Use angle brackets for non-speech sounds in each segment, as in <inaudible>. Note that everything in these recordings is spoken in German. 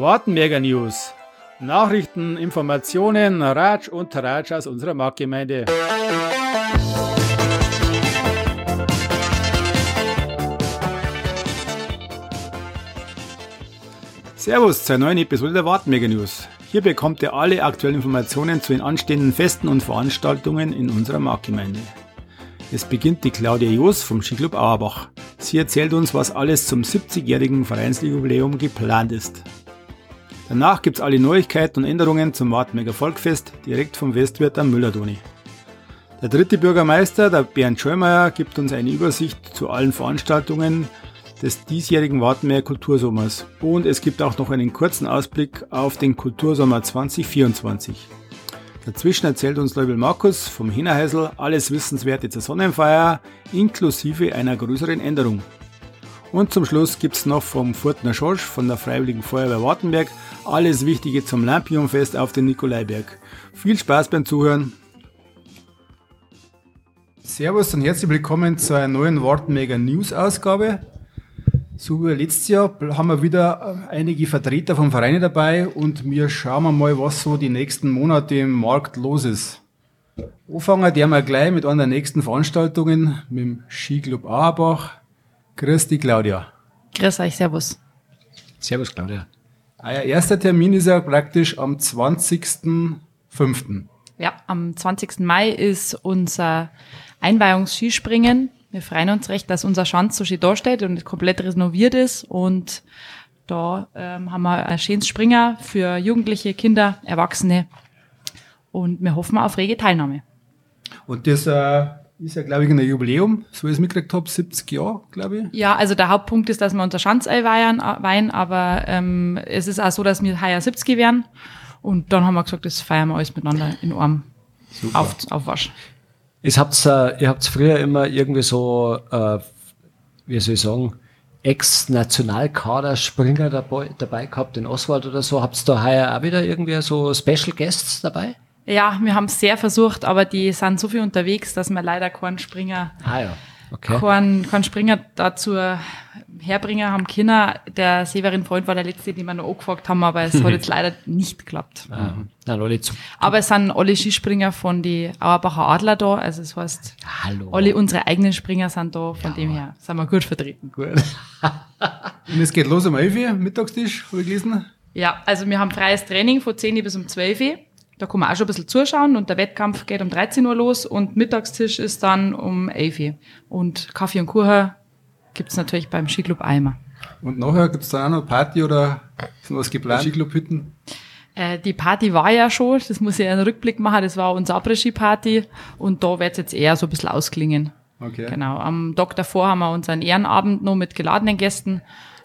Wartenberger News. Nachrichten, Informationen, Ratsch und Ratsch aus unserer Marktgemeinde. Servus zur neuen Episode der Wartenberger News. Hier bekommt ihr alle aktuellen Informationen zu den anstehenden Festen und Veranstaltungen in unserer Marktgemeinde. Es beginnt die Claudia Joos vom Skiclub Auerbach. Sie erzählt uns, was alles zum 70-jährigen Vereinsjubiläum geplant ist. Danach gibt's alle Neuigkeiten und Änderungen zum Wartenberger Volkfest direkt vom Westwirt am Müllerdoni. Der dritte Bürgermeister, der Bernd Schöllmeier, gibt uns eine Übersicht zu allen Veranstaltungen des diesjährigen Wartenberger Kultursommers. Und es gibt auch noch einen kurzen Ausblick auf den Kultursommer 2024. Dazwischen erzählt uns Leubel Markus vom Hinnerheisel alles Wissenswerte zur Sonnenfeier inklusive einer größeren Änderung. Und zum Schluss gibt's noch vom Furtner Schorsch von der Freiwilligen Feuerwehr Wartenberg alles Wichtige zum Lampionsfest auf den Nikolaiberg. Viel Spaß beim Zuhören! Servus und herzlich willkommen zu einer neuen Wartenberger News-Ausgabe. So wie letztes Jahr haben wir wieder äh, einige Vertreter vom Vereine dabei und wir schauen mal, was so die nächsten Monate im Markt los ist. Anfangen wir gleich mit einer der nächsten Veranstaltungen mit dem Skiclub Auerbach. Grüß dich, Claudia. Grüß euch, Servus. Servus, Claudia. Euer erster Termin ist ja praktisch am 20.05. Ja, am 20. Mai ist unser Einweihungsskispringen wir freuen uns recht, dass unser Schanz so schön dasteht und komplett renoviert ist. Und da ähm, haben wir ein schönes Springer für Jugendliche, Kinder, Erwachsene. Und wir hoffen auf rege Teilnahme. Und das äh, ist ja, glaube ich, ein Jubiläum, so wie ich es mitgekriegt habe, 70 Jahre, glaube ich. Ja, also der Hauptpunkt ist, dass wir unser Schanz einweihen, weihen, aber ähm, es ist auch so, dass wir heuer 70 werden. Und dann haben wir gesagt, das feiern wir alles miteinander in einem auf, Aufwasch. Es habt's, äh, ihr habt früher immer irgendwie so, äh, wie soll ich sagen, Ex-Nationalkader-Springer dabei, dabei gehabt, in Oswald oder so. Habt ihr da heuer auch wieder irgendwie so Special Guests dabei? Ja, wir haben es sehr versucht, aber die sind so viel unterwegs, dass wir leider keinen Springer, ah, ja. okay. keinen, keinen Springer dazu Herbringer haben Kinder. Der Severin Freund war der letzte, den wir noch angefragt haben, aber es hat <laughs> jetzt leider nicht geklappt. Ah, nein, alle zu. Aber es sind alle Skispringer von die Auerbacher Adler da. Also es heißt, Hallo. alle unsere eigenen Springer sind da. Von ja. dem her sind wir gut vertreten. Gut. <laughs> Und es geht los um 11 Uhr, Mittagstisch, habe ich gelesen. Ja, also wir haben freies Training von 10 Uhr bis um 12 Uhr. Da kann man auch schon ein bisschen zuschauen und der Wettkampf geht um 13 Uhr los und Mittagstisch ist dann um 11 Uhr. Und Kaffee und Kuchen gibt es natürlich beim Skiclub Eimer. Und nachher gibt es dann auch noch Party oder ist noch was geplant? Skiclub-Hütten? Äh, die Party war ja schon, das muss ich einen Rückblick machen, das war unsere Après-Ski-Party und da wird es jetzt eher so ein bisschen ausklingen. Okay. Genau. Am Tag davor haben wir unseren Ehrenabend noch mit geladenen Gästen.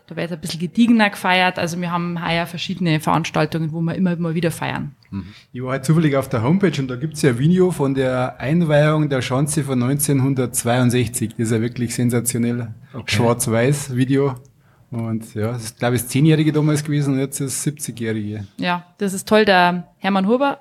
Da wird ein bisschen gediegener gefeiert. Also wir haben heuer verschiedene Veranstaltungen, wo wir immer mal wieder feiern. Mhm. Ich war halt zufällig auf der Homepage und da gibt's ja ein Video von der Einweihung der Schanze von 1962. Das ist ja wirklich sensationell. Okay. Schwarz-Weiß Video. Und ja, das ist, glaube ich, das Zehnjährige damals gewesen und jetzt ist das 70-Jährige. Ja, das ist toll. Der Hermann Huber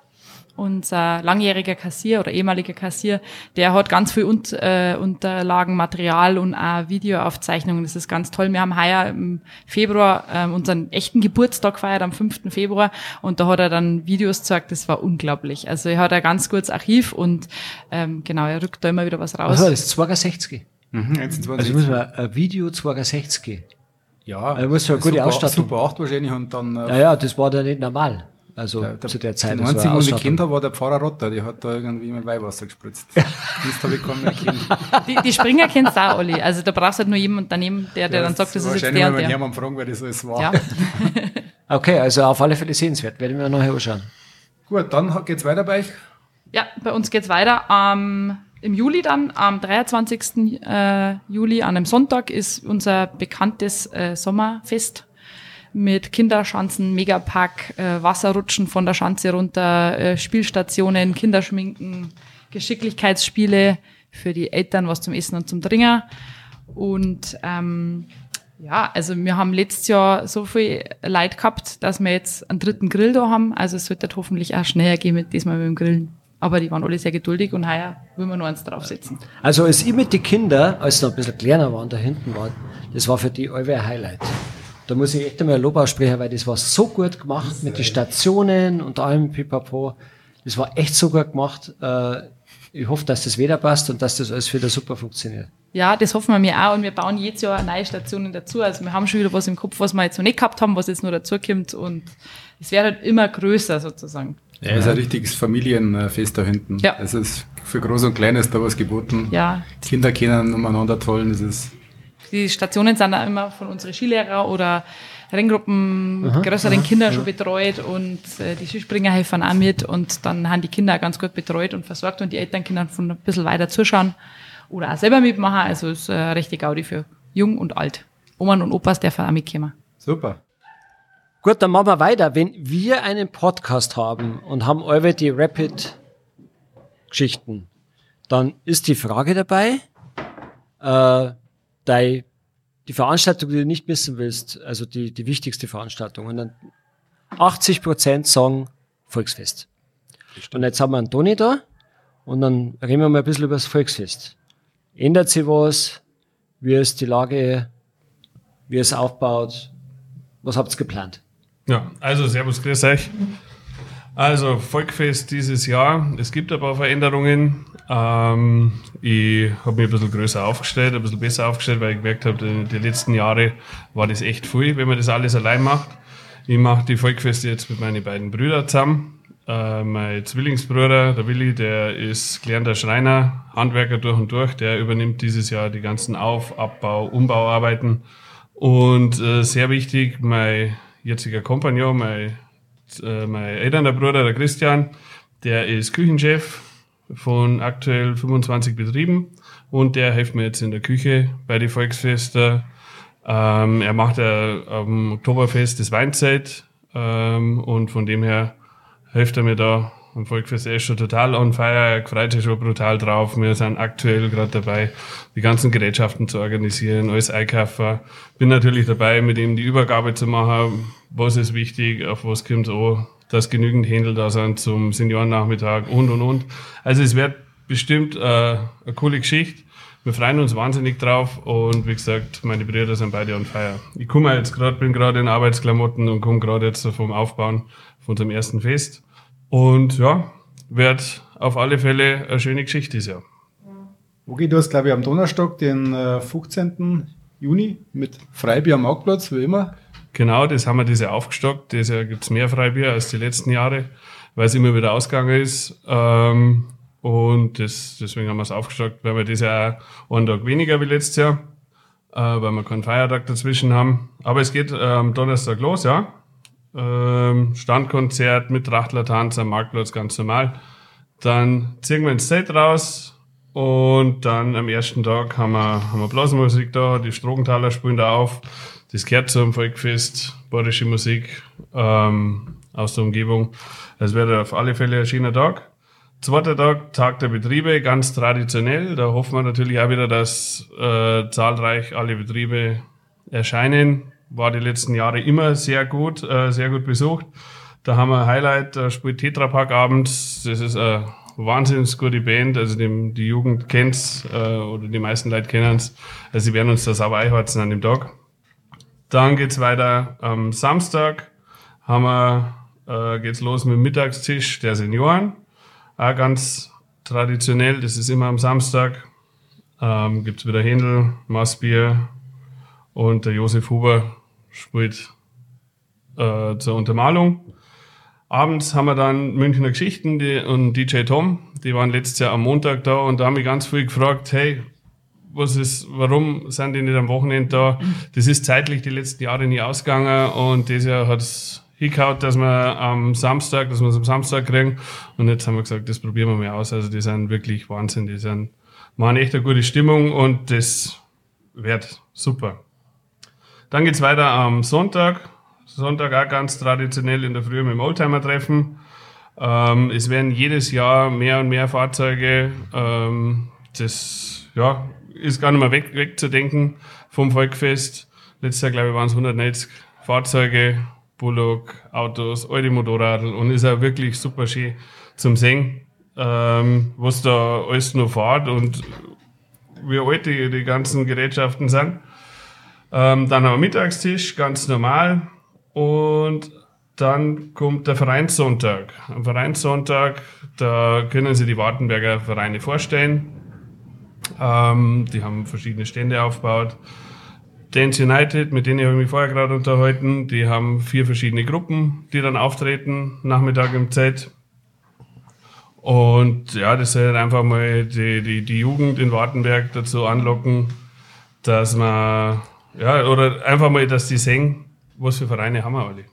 unser langjähriger Kassier oder ehemaliger Kassier, der hat ganz viel Un äh, Unterlagen, Material und auch Videoaufzeichnungen. Das ist ganz toll. Wir haben heuer im Februar äh, unseren echten Geburtstag gefeiert, am 5. Februar, und da hat er dann Videos gezeigt, das war unglaublich. Also er hat ein ganz gutes Archiv und ähm, genau, er rückt da immer wieder was raus. Also das ist 62. Mhm, also muss man ein Video 62. Ja, also muss eine gute super, Ausstattung. Super 8 wahrscheinlich und dann. Äh, ja, ja, das war da nicht normal. Also der, der, zu der Zeit. Der einzige, was ich kennt habe, war der Pfarrer Rotter, die hat da irgendwie mit Weihwasser gespritzt. <laughs> das habe ich kaum mehr kennt. Die, die Springer kennst du auch alle. Also da brauchst du halt nur jemanden daneben, der, der ja, dann sagt, das ist jetzt der und der. Hermann fragen, wer das alles war. Ja. <laughs> okay, also auf alle Fälle sehenswert. Werden wir nachher anschauen. Gut, dann geht's weiter bei euch. Ja, bei uns geht's weiter. Ähm, Im Juli dann, am 23. Äh, Juli, an einem Sonntag, ist unser bekanntes äh, Sommerfest mit Kinderschanzen, Megapack, äh, Wasserrutschen von der Schanze runter, äh, Spielstationen, Kinderschminken, Geschicklichkeitsspiele für die Eltern, was zum Essen und zum Trinken. Und ähm, ja, also wir haben letztes Jahr so viel Leid gehabt, dass wir jetzt einen dritten Grill da haben. Also es wird hoffentlich auch schneller gehen mit diesmal mit dem Grillen. Aber die waren alle sehr geduldig und heuer will wir noch eins draufsetzen. Also als ich mit den Kindern, als sie noch ein bisschen kleiner waren, da hinten waren, das war für die alle ein Highlight. Da muss ich echt einmal Lob aussprechen, weil das war so gut gemacht mit den Stationen und allem Pipapo. Das war echt so gut gemacht. Äh, ich hoffe, dass das wieder passt und dass das alles wieder super funktioniert. Ja, das hoffen wir mir auch und wir bauen jedes Jahr neue Stationen dazu. Also wir haben schon wieder was im Kopf, was wir jetzt noch nicht gehabt haben, was jetzt noch dazukommt und es wird halt immer größer sozusagen. Ja, es ist ein richtiges Familienfest da hinten. Ja. Es ist für Groß und Klein ist da was geboten. Ja, Kinder können umeinander tollen, das ist die Stationen sind auch immer von unseren Skilehrer oder Renngruppen mit größeren Kindern schon betreut und äh, die Skispringer helfen auch mit und dann haben die Kinder auch ganz gut betreut und versorgt und die Eltern können von ein bisschen weiter zuschauen oder auch selber mitmachen. Also es ist äh, rechte Gaudi für jung und alt. Oman und Opas dürfen auch mitkommen. super. Gut, dann machen wir weiter. Wenn wir einen Podcast haben und haben eure die Rapid-Geschichten, dann ist die Frage dabei, äh, die, die Veranstaltung, die du nicht missen willst, also die, die wichtigste Veranstaltung. Und dann 80 Prozent sagen Volksfest. Und jetzt haben wir einen Toni da und dann reden wir mal ein bisschen über das Volksfest. Ändert sich was? Wie ist die Lage? Wie es aufbaut? Was habt ihr geplant? Ja, also Servus, grüß euch. Also Volkfest dieses Jahr. Es gibt ein paar Veränderungen. Ähm, ich habe mich ein bisschen größer aufgestellt, ein bisschen besser aufgestellt, weil ich gemerkt habe, die, die letzten Jahre war das echt viel, wenn man das alles allein macht. Ich mache die Volkfeste jetzt mit meinen beiden Brüdern zusammen. Äh, mein Zwillingsbruder, der Willi, der ist gelernter Schreiner, Handwerker durch und durch. Der übernimmt dieses Jahr die ganzen Auf-, Abbau-, Umbauarbeiten. Und äh, sehr wichtig, mein jetziger Kompagnon, mein, äh, mein älterer Bruder, der Christian, der ist Küchenchef von aktuell 25 Betrieben und der hilft mir jetzt in der Küche bei den Volksfesten. Ähm, er macht ja am Oktoberfest das Weinzeit ähm, und von dem her hilft er mir da am Volksfest. Er ist schon total on fire, er freut sich schon brutal drauf. Wir sind aktuell gerade dabei, die ganzen Gerätschaften zu organisieren, alles einkaufen. Bin natürlich dabei, mit ihm die Übergabe zu machen. Was ist wichtig, auf was kommt an, dass genügend Händel da sind zum Seniorennachmittag und und und. Also es wird bestimmt äh, eine coole Geschichte. Wir freuen uns wahnsinnig drauf und wie gesagt, meine Brüder sind beide on fire. Ich komme jetzt gerade, bin gerade in Arbeitsklamotten und komme gerade jetzt vom Aufbauen von unserem ersten Fest. Und ja, wird auf alle Fälle eine schöne Geschichte dieses Jahr. Ogi, du hast, glaube ich, am Donnerstag, den äh, 15. Juni, mit Freibier am Marktplatz, wie immer. Genau, das haben wir dieses Jahr aufgestockt. Jahr gibt's mehr Freibier als die letzten Jahre, weil es immer wieder ausgegangen ist. Ähm, und das, deswegen haben wir es aufgestockt, weil wir Jahr auch einen Tag weniger wie letztes Jahr, äh, weil wir keinen Feiertag dazwischen haben. Aber es geht am Donnerstag los, ja. Ähm, Standkonzert mit Trachtlertanz am Marktplatz ganz normal. Dann ziehen wir ins Zelt raus und dann am ersten Tag haben wir, haben wir Blasmusik da, die Strogenthaler spielen da auf. Das gehört zum Volkfest, bayerische Musik ähm, aus der Umgebung. Es wird auf alle Fälle ein schöner Tag. Zweiter Tag, Tag der Betriebe, ganz traditionell. Da hoffen wir natürlich auch wieder, dass äh, zahlreich alle Betriebe erscheinen. War die letzten Jahre immer sehr gut, äh, sehr gut besucht. Da haben wir ein Highlight, da spielt Tetra Pak abends. Das ist eine wahnsinnig gute Band. Also die, die Jugend kennt's äh, oder die meisten Leute kennen's. Also sie werden uns das aber einheizen an dem Tag. Dann geht's weiter am Samstag. Haben wir, äh, geht's los mit dem Mittagstisch der Senioren. Auch ganz traditionell, das ist immer am Samstag. Ähm, gibt's wieder Händel, Maßbier und der Josef Huber spielt äh, zur Untermalung. Abends haben wir dann Münchner Geschichten die, und DJ Tom, die waren letztes Jahr am Montag da und da haben mich ganz viel gefragt, hey, was ist, warum sind die nicht am Wochenende da? Das ist zeitlich die letzten Jahre nie ausgegangen und dieses Jahr hat es hingehauen, dass wir am Samstag, dass wir es am Samstag kriegen und jetzt haben wir gesagt, das probieren wir mal aus. Also die sind wirklich Wahnsinn, die sind, machen echt eine gute Stimmung und das wird super. Dann geht's weiter am Sonntag. Sonntag auch ganz traditionell in der Früh mit dem Oldtimer-Treffen. Ähm, es werden jedes Jahr mehr und mehr Fahrzeuge. Ähm, das ja, ist gar nicht mehr weg, wegzudenken vom Volkfest. Letztes Jahr, glaube ich, waren es 190 Fahrzeuge, Bullock, Autos, alte Motorradl und ist auch wirklich super schön zum Sehen, ähm, was da alles noch fährt und wie alt die, die ganzen Gerätschaften sind. Ähm, dann haben wir Mittagstisch, ganz normal. Und dann kommt der Vereinssonntag. Am Vereinssonntag, da können Sie die Wartenberger Vereine vorstellen. Ähm, die haben verschiedene Stände aufgebaut. Dance United, mit denen habe ich mich vorher gerade unterhalten, die haben vier verschiedene Gruppen, die dann auftreten, Nachmittag im Z. Und ja, das soll halt einfach mal die, die, die Jugend in Wartenberg dazu anlocken, dass man, ja, oder einfach mal, dass die sehen, was für Vereine haben wir alle.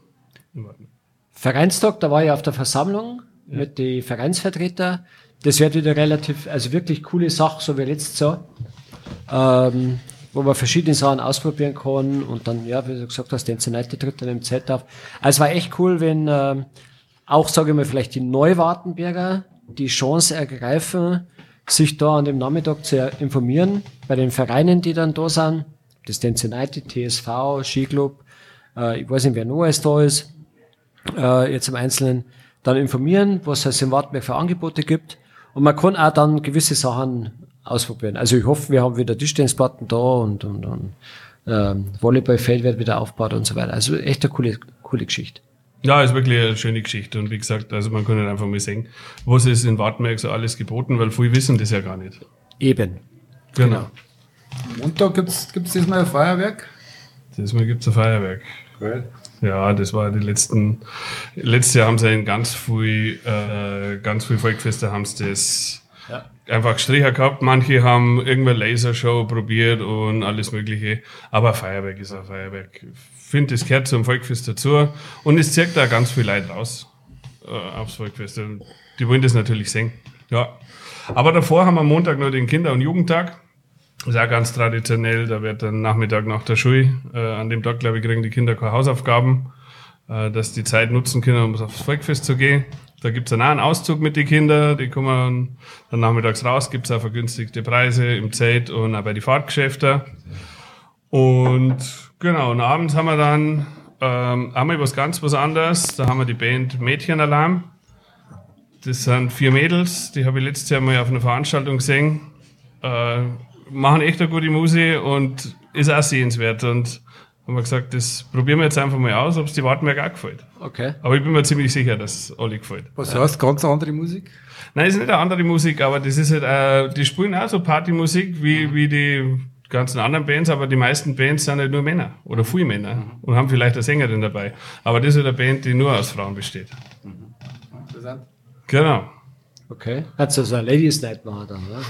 Vereinstag, da war ich auf der Versammlung ja. mit den Vereinsvertretern. Das wird wieder relativ, also wirklich coole Sache, so wie letztes Jahr. Ähm, wo man verschiedene Sachen ausprobieren kann und dann, ja, wie du gesagt hast, den United tritt dann im Z auf. Also es war echt cool, wenn ähm, auch, sage ich mal, vielleicht die Neuwartenberger die Chance ergreifen, sich da an dem Nachmittag zu informieren bei den Vereinen, die dann da sind. Das Dance United, TSV, Skiclub, ich weiß nicht, wer noch alles da ist, äh, jetzt im Einzelnen, dann informieren, was es in Wartenberg für Angebote gibt. Und man kann auch dann gewisse Sachen ausprobieren. Also ich hoffe, wir haben wieder Tischtennisplatten da und, und, und ähm, Volleyballfeld wird wieder aufgebaut und so weiter. Also echt eine coole, coole Geschichte. Ja, ist wirklich eine schöne Geschichte. Und wie gesagt, also man kann nicht einfach mal sehen, was ist in Wartenberg so alles geboten, weil viele wissen das ja gar nicht. Eben. Genau. genau. Montag gibt's gibt's diesmal ein Feuerwerk? Diesmal gibt's ein Feuerwerk. Cool. Ja, das war die letzten, letztes Jahr haben sie in ganz viel, äh, ganz viel Volkfeste haben sie das ja. einfach Stricher gehabt. Manche haben irgendeine Lasershow probiert und alles Mögliche. Aber Feuerwerk ist ein Feuerwerk finde, das gehört zum Volkfest dazu. Und es zieht da ganz viel Leute raus äh, aufs Volkfest. Die wollen das natürlich sehen. Ja. Aber davor haben wir am Montag noch den Kinder- und Jugendtag. Ist auch ganz traditionell. Da wird dann Nachmittag nach der Schule. Äh, an dem Tag, glaube ich, kriegen die Kinder keine Hausaufgaben, äh, dass die Zeit nutzen können, um aufs Volkfest zu gehen. Da gibt's dann auch einen Auszug mit den Kindern, die kommen dann nachmittags raus, gibt's auch vergünstigte Preise im Zelt und auch bei den Fahrtgeschäften. Und genau, und abends haben wir dann ähm, wir was ganz was anderes. Da haben wir die Band Mädchenalarm. Das sind vier Mädels, die habe ich letztes Jahr mal auf einer Veranstaltung gesehen. Äh, machen echt eine gute Musik und ist auch sehenswert. Und haben wir gesagt, das probieren wir jetzt einfach mal aus, ob es die Wartenberg auch gefällt. Okay. Aber ich bin mir ziemlich sicher, dass es alle gefällt. Was heißt ganz andere Musik? Nein, es ist nicht eine andere Musik, aber das ist halt, äh, die spielen auch so Partymusik wie, wie die ganzen anderen Bands, aber die meisten Bands sind halt nur Männer oder viele Männer mhm. und haben vielleicht eine Sängerin dabei. Aber das ist eine Band, die nur aus Frauen besteht. Mhm. Interessant. Genau. Okay. Hat so eine Ladies Night machen dann, oder?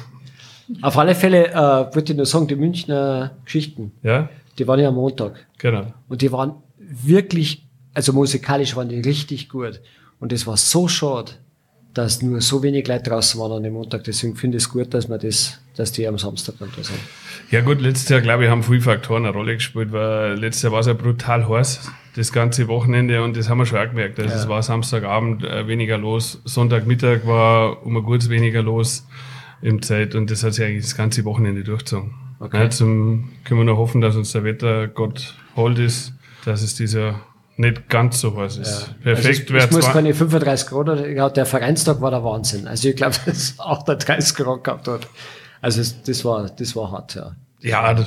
Auf alle Fälle äh, würde ich nur sagen, die Münchner Geschichten, ja? die waren ja am Montag. Genau. Und die waren wirklich, also musikalisch waren die richtig gut. Und es war so schade, dass nur so wenig Leute draußen waren an dem Montag. Deswegen finde ich es gut, dass man das, dass die am Samstag dann da sind. Ja gut, letztes Jahr, glaube ich, haben viele Faktoren eine Rolle gespielt, weil letztes Jahr war es ja brutal heiß, das ganze Wochenende, und das haben wir schon auch gemerkt. Also ja. es war Samstagabend äh, weniger los, Sonntagmittag war um ein gutes weniger los im Zeit, und das hat sich eigentlich das ganze Wochenende durchgezogen. Okay. Ja, zum, können wir nur hoffen, dass uns der Wetter Gott hold ist, dass es dieser nicht ganz so heiß ist. Ja. Perfekt also es muss keine 35 Grad, oder, der Vereinstag war der Wahnsinn. Also ich glaube, es <laughs> auch der 30 Grad gehabt hat. Also das war, das war hart, ja. Ja, da,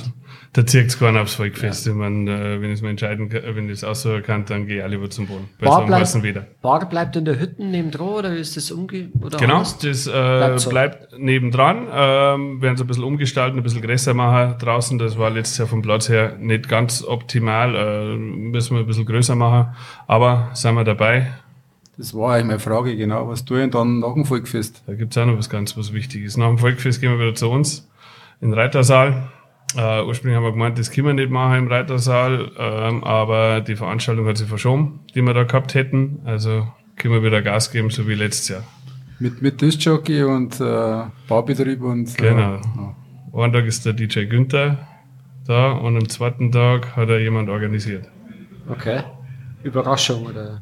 da zieht es keiner aufs Volkfest. Ja. Ich mein, äh, wenn ich es mir entscheiden kann, wenn ich es aussuchen kann, dann gehe ich lieber zum Boden. Bei Bar, bleibt, wieder. Bar bleibt in der Hütte nebendran oder ist das umge... Oder genau, anders? das äh, bleibt, so. bleibt nebendran. Ähm, werden sie ein bisschen umgestalten, ein bisschen größer machen draußen. Das war letztes Jahr vom Platz her nicht ganz optimal. Äh, müssen wir ein bisschen größer machen. Aber sind wir dabei. Das war eigentlich meine Frage, genau. Was tue ich dann nach dem Volkfest? Da gibt es auch noch was ganz was Wichtiges. Nach dem Volkfest gehen wir wieder zu uns in den Reitersaal. Äh, ursprünglich haben wir gemeint, das können wir nicht machen im Reitersaal, ähm, aber die Veranstaltung hat sich verschoben, die wir da gehabt hätten. Also können wir wieder Gas geben, so wie letztes Jahr. Mit, mit Discjockey und äh, Baubetrieb und. Genau. Äh, Einen Tag ist der DJ Günther da und am zweiten Tag hat er jemand organisiert. Okay. Überraschung oder?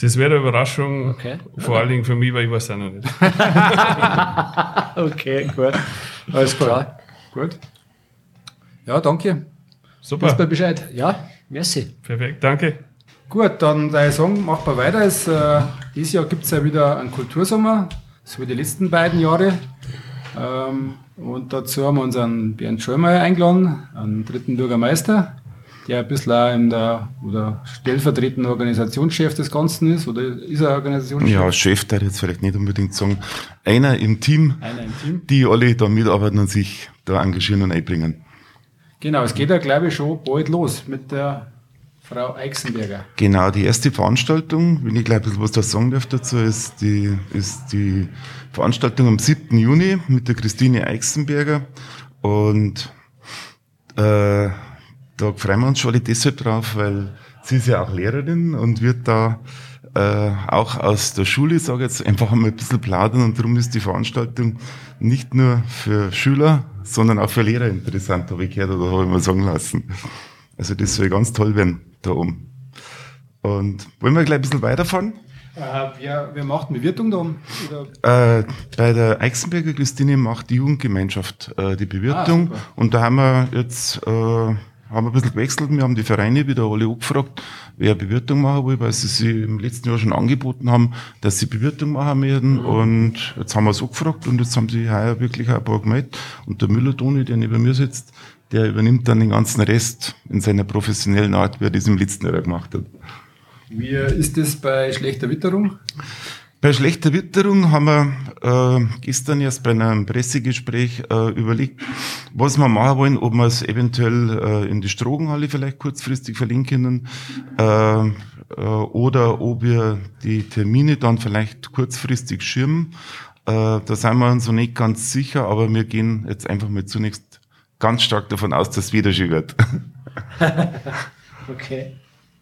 Das wäre eine Überraschung, okay. vor allen Dingen für mich, weil ich weiß es auch noch nicht. <laughs> okay, gut. Alles klar. Gut. Ja, danke. Super. Wisst Bescheid. Ja, merci. Perfekt, danke. Gut, dann ich sagen, machen wir weiter. Es, äh, dieses Jahr gibt es ja wieder einen Kultursommer, so wie die letzten beiden Jahre. Ähm, und dazu haben wir unseren Bernd Schöllmeier eingeladen, einen dritten Bürgermeister. der ein bisschen auch in der, oder stellvertretender Organisationschef des Ganzen ist, oder ist er Organisationschef? Ja, Chef darf ich jetzt vielleicht nicht unbedingt sagen. Einer im Team, Einer im Team. die alle da mitarbeiten und sich da engagieren und einbringen. Genau, es geht ja, glaube ich, schon bald los mit der Frau Eichsenberger. Genau, die erste Veranstaltung, wenn ich gleich ein bisschen was da sagen darf dazu, ist die, ist die Veranstaltung am 7. Juni mit der Christine Eichsenberger. Und äh, da freuen wir uns schon alle deshalb drauf, weil sie ist ja auch Lehrerin und wird da äh, auch aus der Schule, sage jetzt, einfach einmal ein bisschen plaudern und darum ist die Veranstaltung nicht nur für Schüler, sondern auch für Lehrer interessant, habe ich gehört oder habe ich mal sagen lassen. Also das soll ganz toll werden da oben. Und wollen wir gleich ein bisschen weiterfahren? Äh, wer, wer macht Bewirtung da? Oder? Äh, bei der Eichsenberger Christine macht die Jugendgemeinschaft äh, die Bewirtung. Ah, und da haben wir jetzt äh, haben wir ein bisschen gewechselt. Wir haben die Vereine wieder alle angefragt, wer Bewirtung machen will, weil sie sich im letzten Jahr schon angeboten haben, dass sie Bewirtung machen werden. Und jetzt haben wir es angefragt und jetzt haben sie heuer wirklich ein paar gemeldet. Und der Müller-Toni, der neben mir sitzt, der übernimmt dann den ganzen Rest in seiner professionellen Art, wie er das im letzten Jahr gemacht hat. Wie ist das bei schlechter Witterung? Bei schlechter Witterung haben wir äh, gestern erst bei einem Pressegespräch äh, überlegt, was wir machen wollen, ob wir es eventuell äh, in die Strogenhalle vielleicht kurzfristig verlinken äh, äh, oder ob wir die Termine dann vielleicht kurzfristig schirmen. Äh, da sind wir uns noch nicht ganz sicher, aber wir gehen jetzt einfach mal zunächst ganz stark davon aus, dass es wieder schön wird. <laughs> Okay.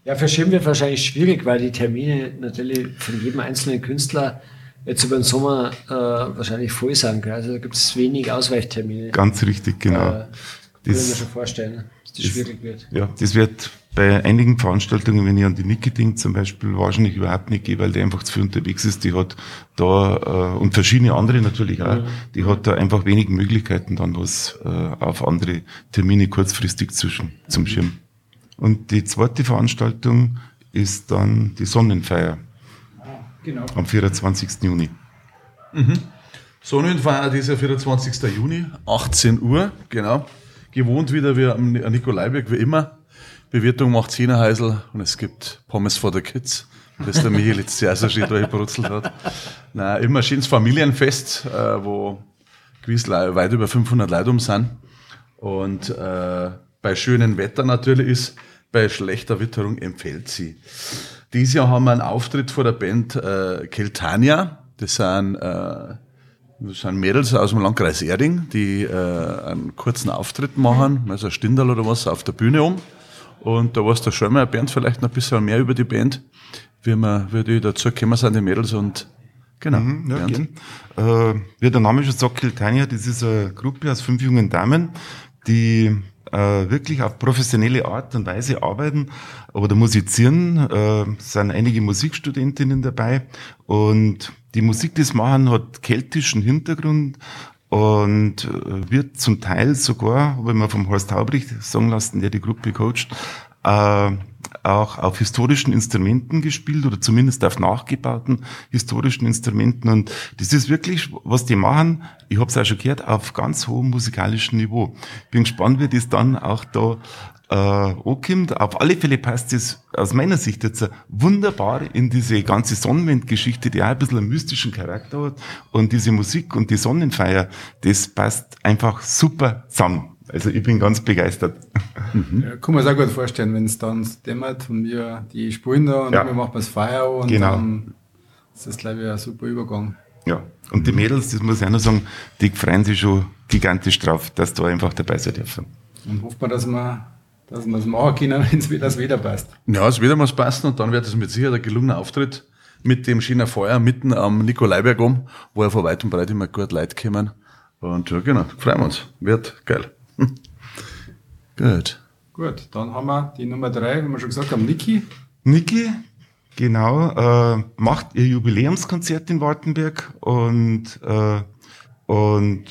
Ja, für Schirm wird wahrscheinlich schwierig, weil die Termine natürlich von jedem einzelnen Künstler jetzt über den Sommer äh, wahrscheinlich voll sind. Gell? Also da gibt es wenig Ausweichtermine. Ganz richtig, genau. Äh, kann ich mir Das- schon vorstellen, dass das das- schwierig wird. Ja, das wird bei einigen Veranstaltungen, wenn ich an die Niki denke, zum Beispiel, wahrscheinlich überhaupt nicht gehen, weil die einfach zu viel unterwegs ist. Die hat da, äh, und verschiedene andere natürlich auch, die hat da einfach wenig Möglichkeiten, dann was äh, auf andere Termine kurzfristig zu, sch- zum Schirm. Und die zweite Veranstaltung ist dann die Sonnenfeier Genau. am 24. Juni. Sonnenfeier dieser 24. Juni, 18 Uhr, genau. Gewohnt wieder wie am Ni- Nikolaiberg, wie immer. Bewirtung macht Zehnerheisel und es gibt Pommes for the Kids, das der Michael jetzt sehr, sehr schön durchbrutzelt hat. Nein, immer ein schönes Familienfest, äh, wo gewiss weit über 500 Leute um sind. Und äh, bei schönem Wetter natürlich ist, bei schlechter Witterung empfiehlt sie. Dieses Jahr haben wir einen Auftritt vor der Band äh, Keltania. Das sind, äh, das sind Mädels aus dem Landkreis Erding, die äh, einen kurzen Auftritt machen, also ein Stindal oder was, auf der Bühne um. Und da weiß der Schömer Bernd vielleicht noch ein bisschen mehr über die Band, wie, wir, wie die dazu gekommen sind, die Mädels. Und genau, Ja, Bernd. gern. Äh, wie der Name schon sagt, Kiltania, das ist eine Gruppe aus fünf jungen Damen, die äh, wirklich auf professionelle Art und Weise arbeiten oder musizieren. Äh, sind einige Musikstudentinnen dabei und die Musik, die sie machen, hat keltischen Hintergrund und äh, wird zum Teil sogar, wenn man vom Horst Haubricht sagen lassen, der die Gruppe coacht, äh, auch auf historischen Instrumenten gespielt oder zumindest auf nachgebauten historischen Instrumenten. Und das ist wirklich, was die machen, ich habe es auch schon gehört, auf ganz hohem musikalischen Niveau. Bin gespannt, wie das dann auch da äh, ankommt. Auf alle Fälle passt es aus meiner Sicht jetzt wunderbar in diese ganze Sonnenwendgeschichte, die auch ein bisschen einen mystischen Charakter hat. Und diese Musik und die Sonnenfeier, das passt einfach super zusammen. Also ich bin ganz begeistert. Ja, kann man sich auch gut vorstellen, wenn es dann dämmert und wir die spielen da und Ja. wir machen das Feier und Genau. dann ist das, glaube ich, ein super Übergang. Ja, und die Mädels, das muss ich auch noch sagen, die freuen sich schon gigantisch drauf, dass da einfach dabei sein dürfen. Und hofft man, dass wir dass wir es machen können, <laughs> wenn es wieder, das wieder passt. Ja, es wird einmal passen und dann wird es mit Sicherheit ein gelungener Auftritt mit dem schönen Feuer mitten am Nikolaiberg um, wo ja von weit und breit immer gut Leute kommen. Und ja, genau, freuen wir uns. Wird geil. <laughs> Gut. Gut, dann haben wir die Nummer drei, wie wir schon gesagt haben, Niki. Niki, genau, äh, macht ihr Jubiläumskonzert in Wartenberg und, äh, und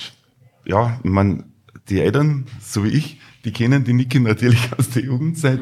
ja, mein, die Eltern, so wie ich, die kennen die Niki natürlich <laughs> aus der Jugendzeit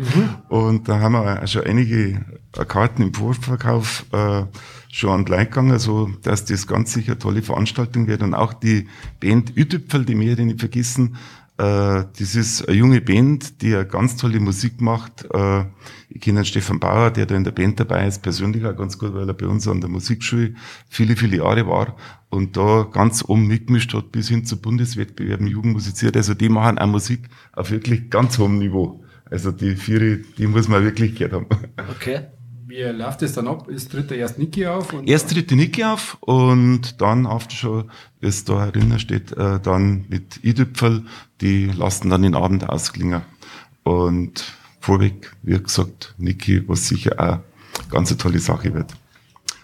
und da haben wir auch schon einige Karten im Vorverkauf äh, schon an Leute gegangen, so dass das ganz sicher eine tolle Veranstaltung wird und auch die Band Ütüpfel, die wir ja nicht vergessen, Äh, das ist eine junge Band, die eine ganz tolle Musik macht. Äh, ich kenne den Stefan Bauer, der da in der Band dabei ist, persönlich auch ganz gut, weil er bei uns an der Musikschule viele, viele Jahre war und da ganz oben mitgemischt hat, bis hin zu Bundeswettbewerben Jugendmusiziert. Also die machen auch Musik auf wirklich ganz hohem Niveau. Also die vier, die muss man wirklich gehört haben. Okay. Wie läuft das dann ab? Es tritt erst Niki auf? Und Erst tritt die Niki auf und dann auf der Show, wie es da erinnert steht, äh, dann mit Idüpfel, die lassen dann den Abend ausklingen. Und vorweg, wie gesagt, Niki, was sicher auch ganz eine tolle Sache wird.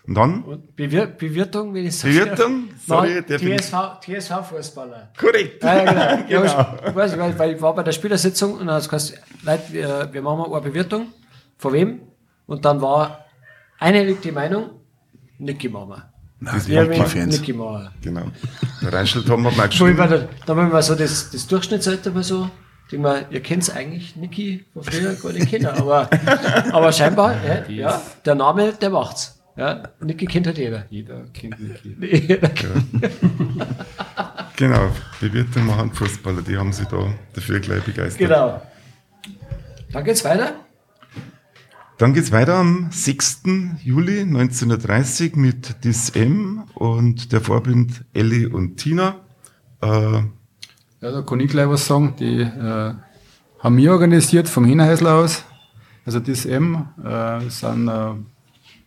Und dann, Und Bewir Bewirtung, wenn ich so Bewirtung? Sorry, der ich- TSV, TSV-Fußballer. korrekt. Ja, ja, genau. <laughs> Ja, ich weiß, weil, weil ich war bei der Spielersitzung und dann hat es gesagt, Leute, wir, wir machen mal eine Bewirtung. Von wem? Und dann war einhellig die Meinung, Niki wir. Das Wir die Fans. Niki machen. Genau. Der haben wir mal ich geschrieben. da, haben wir mal so das, das Durchschnittsalter mal so, denk mal, ihr kennt eigentlich Niki von früher gar nicht kennen, aber, aber scheinbar, <laughs> ja, ja, der Name, der macht's. Ja, Niki kennt halt jeder. Jeder kennt Niki. <laughs> Genau, Bewirtung machen Fußballer, die haben sich da dafür gleich begeistert. genau. Dann geht's weiter. Dann geht's weiter am 6. Juli 1930 mit Dis M und der Vorbild Ellie und Tina. Äh, Ja, da kann ich gleich was sagen. Die äh, haben wir organisiert vom Hinhäusl aus. Also das M äh, sind eine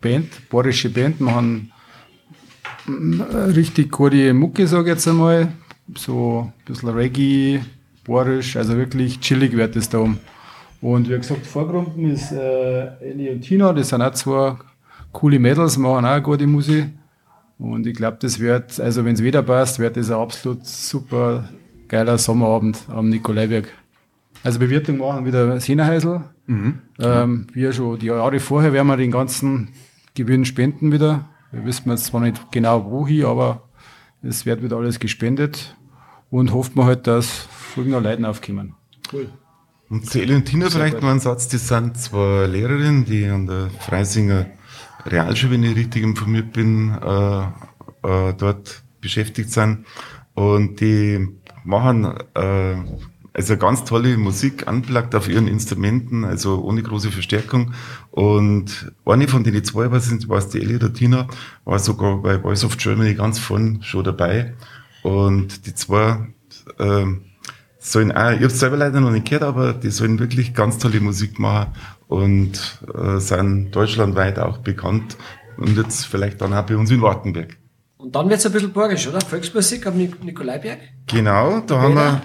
Band, bayerische Band, machen mm, richtig gute Mucke, sage ich jetzt einmal. So ein bisschen Reggae, bayerisch, also wirklich chillig wird es da um. Und wie gesagt, Vorgruppen ist äh, Ellie und Tina, das sind auch zwei coole Mädels, machen auch gute Musik. Und ich glaube, das wird, also wenn es wieder passt, wird das ein absolut super geiler Sommerabend am Nikolaiberg. Also Bewirtung machen wieder das Hähnerhäusl. Ähm, wie schon die Jahre vorher werden wir den ganzen Gewinn spenden wieder. Wir wissen jetzt zwar nicht genau wohin, aber es wird wieder alles gespendet. Und hofft man halt, dass folgende Leute aufkommen. Und zu Ellie und Tina vielleicht noch ein Satz, das sind zwei Lehrerinnen, die an der Freisinger Realschule, wenn ich richtig informiert bin, äh, äh, dort beschäftigt sind. Und die machen äh, also ganz tolle Musik anplagt auf ihren Instrumenten, also ohne große Verstärkung. Und eine von den zwei, was sind, war es die Ellie oder Tina, war sogar bei Voice of Germany ganz vorn schon dabei. Und die zwei ähm, sollen auch, ich hab's selber leider noch nicht gehört, aber die sollen wirklich ganz tolle Musik machen und äh, sind deutschlandweit auch bekannt und jetzt vielleicht dann auch bei uns in Wartenberg. Und dann wird's ein bisschen borgisch, oder? Volksmusik am Nik Nikolaiberg. Genau, da haben wir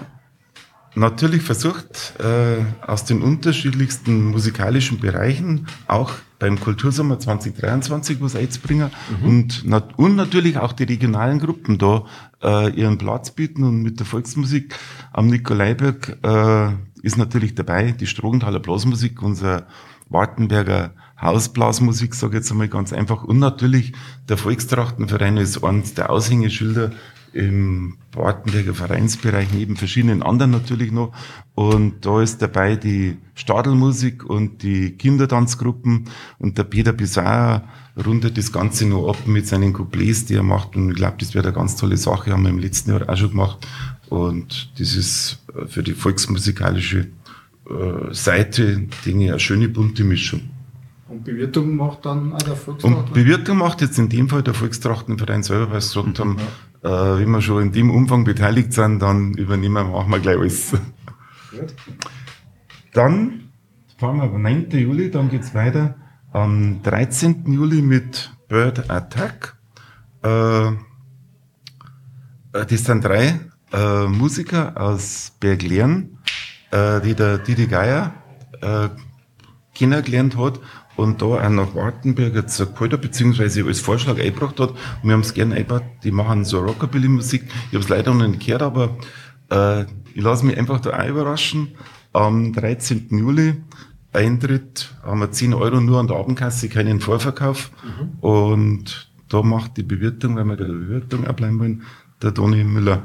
natürlich versucht, äh, aus den unterschiedlichsten musikalischen Bereichen auch beim Kultursommer 2023 was einzubringen und, nat und natürlich auch die regionalen Gruppen da äh, ihren Platz bieten und mit der Volksmusik am Nikolaiberg äh, ist natürlich dabei die Strogenthaler Blasmusik, unser Wartenberger Hausblasmusik, sage ich jetzt einmal ganz einfach. Und natürlich der Volkstrachtenverein ist eines der Aushängeschilder im Wartenberger Vereinsbereich, neben verschiedenen anderen natürlich noch. Und da ist dabei die Stadelmusik und die Kindertanzgruppen und der Peter Bisauer rundet das Ganze noch ab mit seinen Couplets, die er macht. Und ich glaube, das wird eine ganz tolle Sache, haben wir im letzten Jahr auch schon gemacht. Und das ist für die volksmusikalische äh, Seite, denke ich, eine schöne bunte Mischung. Und Bewirtung macht dann auch der Und Volksrat. Bewirtung macht jetzt in dem Fall der Volkstrachtenverein selber, weil sie gesagt haben, äh, wenn wir schon in dem Umfang beteiligt sind, dann übernehmen wir, machen wir gleich alles. Dann fahren wir am 9. Juli, dann geht's weiter am 13. Juli mit Bird Attack. Äh, äh, das sind drei äh, Musiker aus Berglern, äh, die der Didi Geier äh, kennengelernt hat und da auch nach Wartenberg jetzt geholt hat, beziehungsweise als Vorschlag eingebracht hat. Und wir haben es gerne eingebracht, die machen so Rockabilly-Musik. Ich habe es leider noch nicht gehört, aber äh, ich lasse mich einfach da auch überraschen. Am 13. Juli Eintritt haben wir 10 Euro nur an der Abendkasse, keinen Vorverkauf. Und da macht die Bewirtung, wenn wir bei der Bewirtung abbleiben wollen, der Toni Müller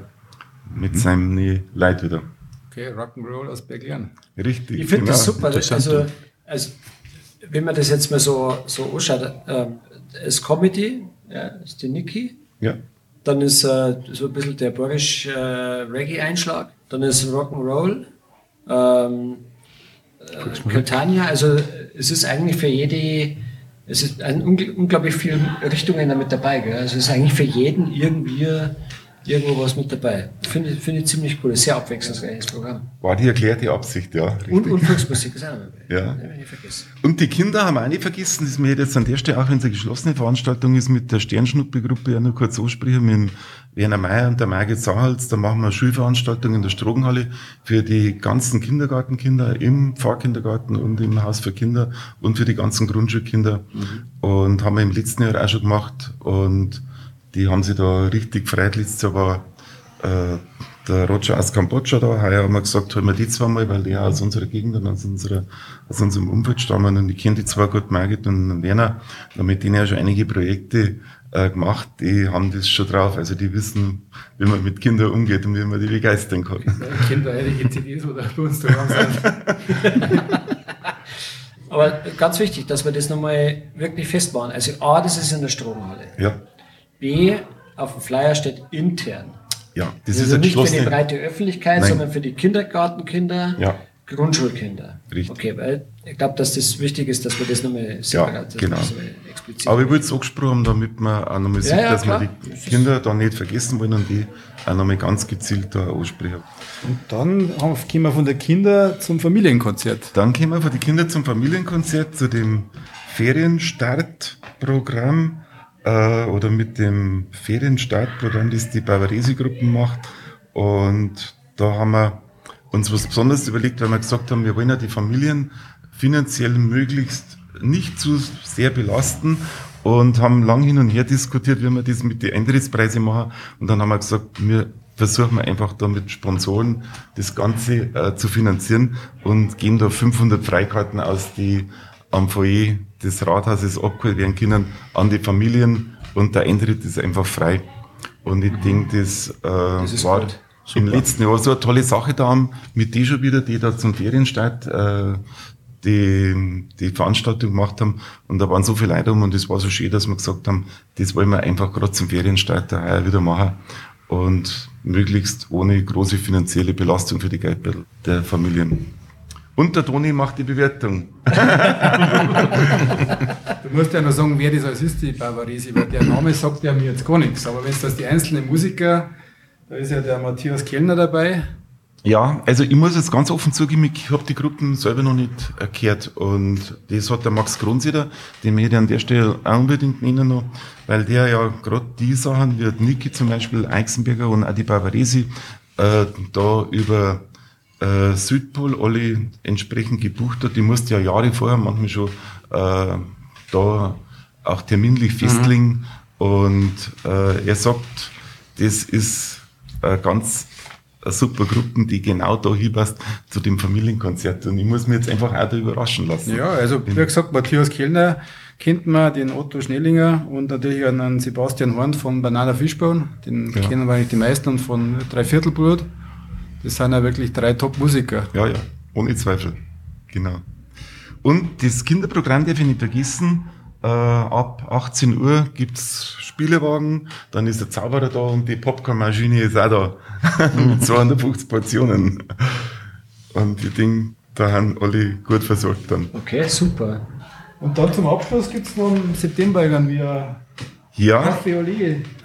mit seinem Leid wieder. Okay, Rock'n'Roll aus Berglern. Richtig. Ich finde das genau. super. Also, also, wenn man das jetzt mal so, so anschaut, ähm, als Comedy, ja, ist die Niki, Ja. dann ist äh, so ein bisschen der Boris äh, Reggae-Einschlag, dann ist Rock'n'Roll, ähm, äh, Catania, also es ist eigentlich für jede, es ist ein ungl unglaublich viele Richtungen damit dabei, gell? also es ist eigentlich für jeden irgendwie irgendwo was mit dabei. Finde finde ich ziemlich cool, sehr abwechslungsreiches Programm. War die erklärte Absicht, ja. Und, richtig. und Volksmusik ist auch noch dabei. Ja. Und die Kinder haben wir auch nicht vergessen, das mir jetzt an der Stelle, auch wenn es eine geschlossene Veranstaltung ist, mit der Sternschnuppe-Gruppe ja nur kurz ansprechen, mit Werner Mayer und der Margit Sahalz, da machen wir eine Schulveranstaltung in der Strogenhalle für die ganzen Kindergartenkinder im Pfarrkindergarten und im Haus für Kinder und für die ganzen Grundschulkinder. Und haben wir im letzten Jahr auch schon gemacht und die haben sich da richtig gefreut. Letztes Jahr war äh, der Roger aus Kambodscha da. Heuer haben wir gesagt, holen wir die zweimal, weil die auch aus unserer Gegend und aus, unserer, aus unserem Umfeld stammen. Und ich kenne die zwei gut, Margit und Werner. Haben mit denen ja schon einige Projekte äh, gemacht. Die haben das schon drauf. Also die wissen, wie man mit Kindern umgeht und wie man die begeistern kann. Da einige CDs, wo da bei uns sind. Aber ganz wichtig, dass wir das nochmal wirklich festmachen. Also A, das ist in der Stromhalle. Ja, B, auf dem Flyer steht intern. ja. Das ist also eine nicht für die breite Öffentlichkeit, Nein. sondern für die Kindergartenkinder, Ja. Grundschulkinder. Richtig. Okay, weil ich glaube, dass das wichtig ist, dass wir das nochmal separat das genau. explizit Aber ich wollte es angesprochen haben, damit man auch nochmal sieht, ja, dass klar. wir die Kinder da nicht vergessen wollen und die auch nochmal ganz gezielt da ansprechen. Und dann gehen wir von der Kinder zum Familienkonzert. Dann kommen wir von den Kindern zum Familienkonzert, zu dem Ferienstartprogramm äh, oder mit dem Ferienstartprogramm, das die Bavaresi-Gruppen macht. Und da haben wir uns was Besonderes überlegt, weil wir gesagt haben, wir wollen ja die Familien finanziell möglichst nicht zu sehr belasten und haben lang hin und her diskutiert, wie wir das mit den Eintrittspreisen machen. Und dann haben wir gesagt, wir versuchen einfach da mit Sponsoren das Ganze äh, zu finanzieren und geben da 500 Freikarten aus, die am Foyer des Rathauses abgeholt werden können an die Familien und der Eintritt ist einfach frei. Und ich denke, das, äh, ist war gut. im letzten Jahr so eine tolle Sache da haben, mit die schon wieder, die da zum Ferienstart äh, die, die Veranstaltung gemacht haben. Und da waren so viele Leute um und es war so schön, dass wir gesagt haben, das wollen wir einfach gerade zum Ferienstart heuer wieder machen. Und möglichst ohne große finanzielle Belastung für die Geldbeutel der Familien. Und der Toni macht die Bewertung. Du musst ja noch sagen, wer das alles ist, die Bavaresi, weil der Name sagt ja mir jetzt gar nichts. Aber wenn es das die einzelnen Musiker, da ist ja der Matthias Kellner dabei. Ja, also ich muss jetzt ganz offen zugeben, ich habe die Gruppen selber noch nicht erklärt und das hat der Max Grunsieder, den möchte ich an der Stelle auch unbedingt nennen noch, weil der ja gerade die Sachen, wie Niki zum Beispiel, Eichsenberger und auch die Bavaresi, äh, da über äh, Südpol alle entsprechend gebucht hat. Die musste ja Jahre vorher manchmal schon äh, da auch terminlich festlegen und äh, er sagt, das ist äh, ganz eine super Gruppen, die genau da hinpasst zu dem Familienkonzert. Und ich muss mich jetzt einfach auch da überraschen lassen. Ja, also wie gesagt, Matthias Kellner kennt man, den Otto Schnellinger und natürlich einen Sebastian Horn von Banana Fishbone. Den Ja. kennen wahrscheinlich die meisten und von Dreiviertelblut. Das sind ja wirklich drei Top-Musiker. Ja, ja, ohne Zweifel. Genau. Und das Kinderprogramm darf ich nicht vergessen. Äh, ab 18 Uhr gibt's Spielewagen, dann ist der Zauberer da und die Popcornmaschine ist auch da. <laughs> Mit 250 Portionen. Und ich denke, da haben alle gut versorgt dann. Okay, super. Und dann zum Abschluss gibt's noch im September irgendwie ein Ja.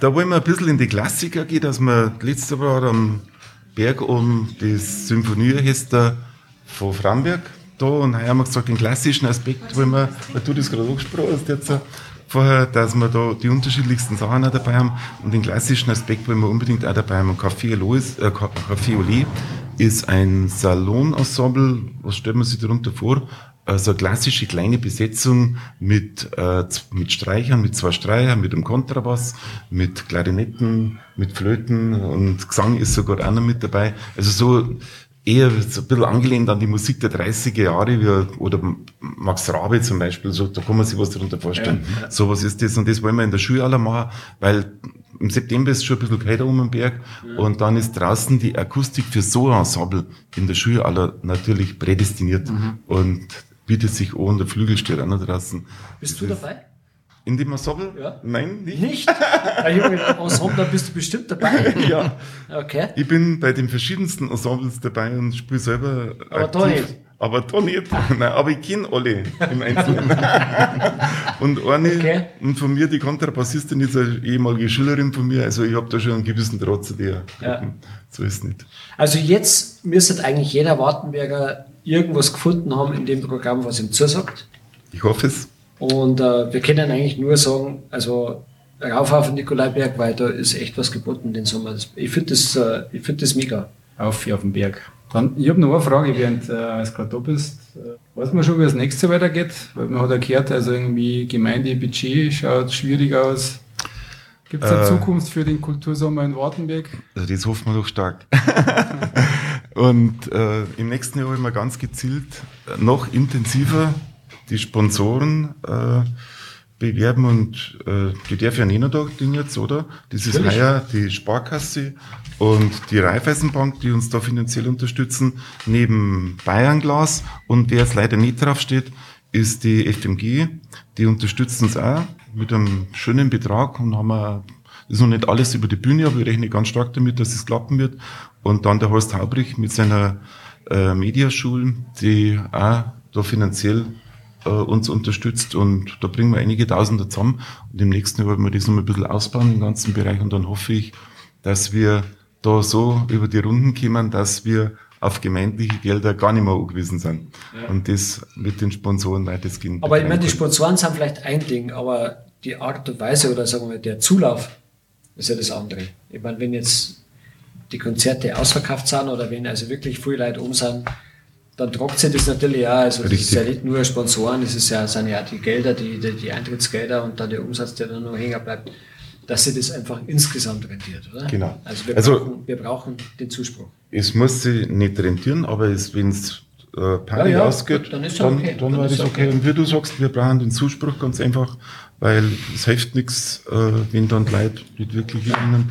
Da wollen wir ein bisschen in die Klassiker gehen, dass wir letztes Jahr am Berg um das Symphonieorchester von Framberg da und haben wir gesagt, den klassischen Aspekt wollen wir, weil du das gerade angesprochen hast jetzt äh, vorher, dass wir da die unterschiedlichsten Sachen auch dabei haben und den klassischen Aspekt wollen wir unbedingt auch dabei haben. Café Olé ist, äh, Café Olé ist ein Salonensemble, was stellt man sich darunter vor? Also eine klassische kleine Besetzung mit, äh, mit Streichern, mit zwei Streichern, mit einem Kontrabass, mit Klarinetten, mit Flöten und Gesang ist sogar auch noch mit dabei. Also so eher so ein bisschen angelehnt an die Musik der 30er Jahre, wie, oder Max Rabe zum Beispiel, so, da kann man sich was darunter vorstellen. So was ist das und das wollen wir in der Schule alle machen, weil im September ist es schon ein bisschen kälter um den Berg und dann ist draußen die Akustik für so ein Ensemble in der Schule aller natürlich prädestiniert und bietet sich an, der Flügel steht auch noch draußen. Bist du dabei? In dem Ensemble? Ja. Nein, nicht. Nicht? Ja, Junge, Ensemble, bist du bestimmt dabei. <laughs> Ja. Okay. Ich bin bei den verschiedensten Ensembles dabei und spiele selber Aber da nicht. Aber da nicht. Nein, aber ich kenne alle im Einzelnen. <laughs> und eine, Okay. und von mir, die Kontrabassistin ist eine ehemalige Schülerin von mir, also ich habe da schon einen gewissen Draht zu der. Ja. So ist es nicht. Also jetzt müsste eigentlich jeder Wartenberger irgendwas gefunden haben in dem Programm, was ihm zusagt. Ich hoffe es. Und äh, wir können eigentlich nur sagen, also rauf auf den Nikolaiberg, weil da ist echt was geboten den Sommer. Ich finde das, äh, ich find das mega. Auf, auf den Berg. Dann, ich habe noch eine Frage, während äh, du gerade da bist. Äh, weiß man schon, wie das nächste Jahr weitergeht? Weil man hat ja gehört, also irgendwie Gemeindebudget schaut schwierig aus. Gibt es eine Äh. Zukunft für den Kultursommer in Wartenberg? Also das hoffen wir doch stark. <laughs> und äh, im nächsten Jahr wollen wir ganz gezielt noch intensiver die Sponsoren äh, bewerben und äh, die darf ja nicht da Ding jetzt, oder? Das ist Natürlich. heuer die Sparkasse und die Raiffeisenbank, die uns da finanziell unterstützen, neben Bayernglas und wer jetzt leider nicht draufsteht, ist die FMG, die unterstützt uns auch mit einem schönen Betrag und haben wir das ist noch nicht alles über die Bühne, aber ich rechne ganz stark damit, dass es klappen wird. Und dann der Horst Haubrich mit seiner äh, Mediaschule, die auch da finanziell äh, uns unterstützt. Und da bringen wir einige Tausende zusammen. Und im nächsten Jahr werden wir das noch ein bisschen ausbauen im ganzen Bereich. Und dann hoffe ich, dass wir da so über die Runden kommen, dass wir auf gemeindliche Gelder gar nicht mehr angewiesen sind. Und das mit den Sponsoren weitestgehend. Aber ich meine, die. Sponsoren sind vielleicht ein Ding, aber die Art und Weise oder sagen wir der Zulauf ist ja das andere. Ich meine, wenn jetzt die Konzerte ausverkauft sind oder wenn also wirklich viele Leute um sind, dann trockt sich das natürlich auch. Also das ist Richtig. ja nicht nur Sponsoren, das ist ja, sind ja die Gelder, die, die, die Eintrittsgelder und dann der Umsatz, der dann noch hängen bleibt, dass sich das einfach insgesamt rentiert, oder? Genau. Also wir, Also- brauchen, wir brauchen den Zuspruch. Es muss sich nicht rentieren, aber wenn es äh, Party Ja, ja, ausgeht, dann ist ja dann, okay. dann Dann ist ja okay. okay. Und wie du sagst, wir brauchen den Zuspruch ganz einfach, weil es hilft nichts, äh, wenn dann die Leute nicht wirklich gewinnen.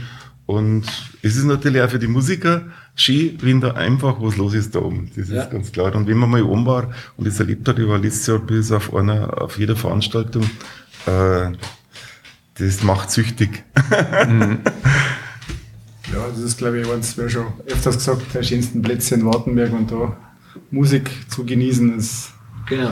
Und es ist natürlich auch für die Musiker schön, wenn da einfach was los ist da oben. Das Ja. ist ganz klar. Und wenn man mal oben war und das erlebt hat, ich war letztes Jahr bis auf einer, auf jeder Veranstaltung, äh, das macht süchtig. <laughs> Ja, das ist, glaube ich, eins, wir schon öfters gesagt, der schönsten Plätze in Wartenberg und da Musik zu genießen ist Genau.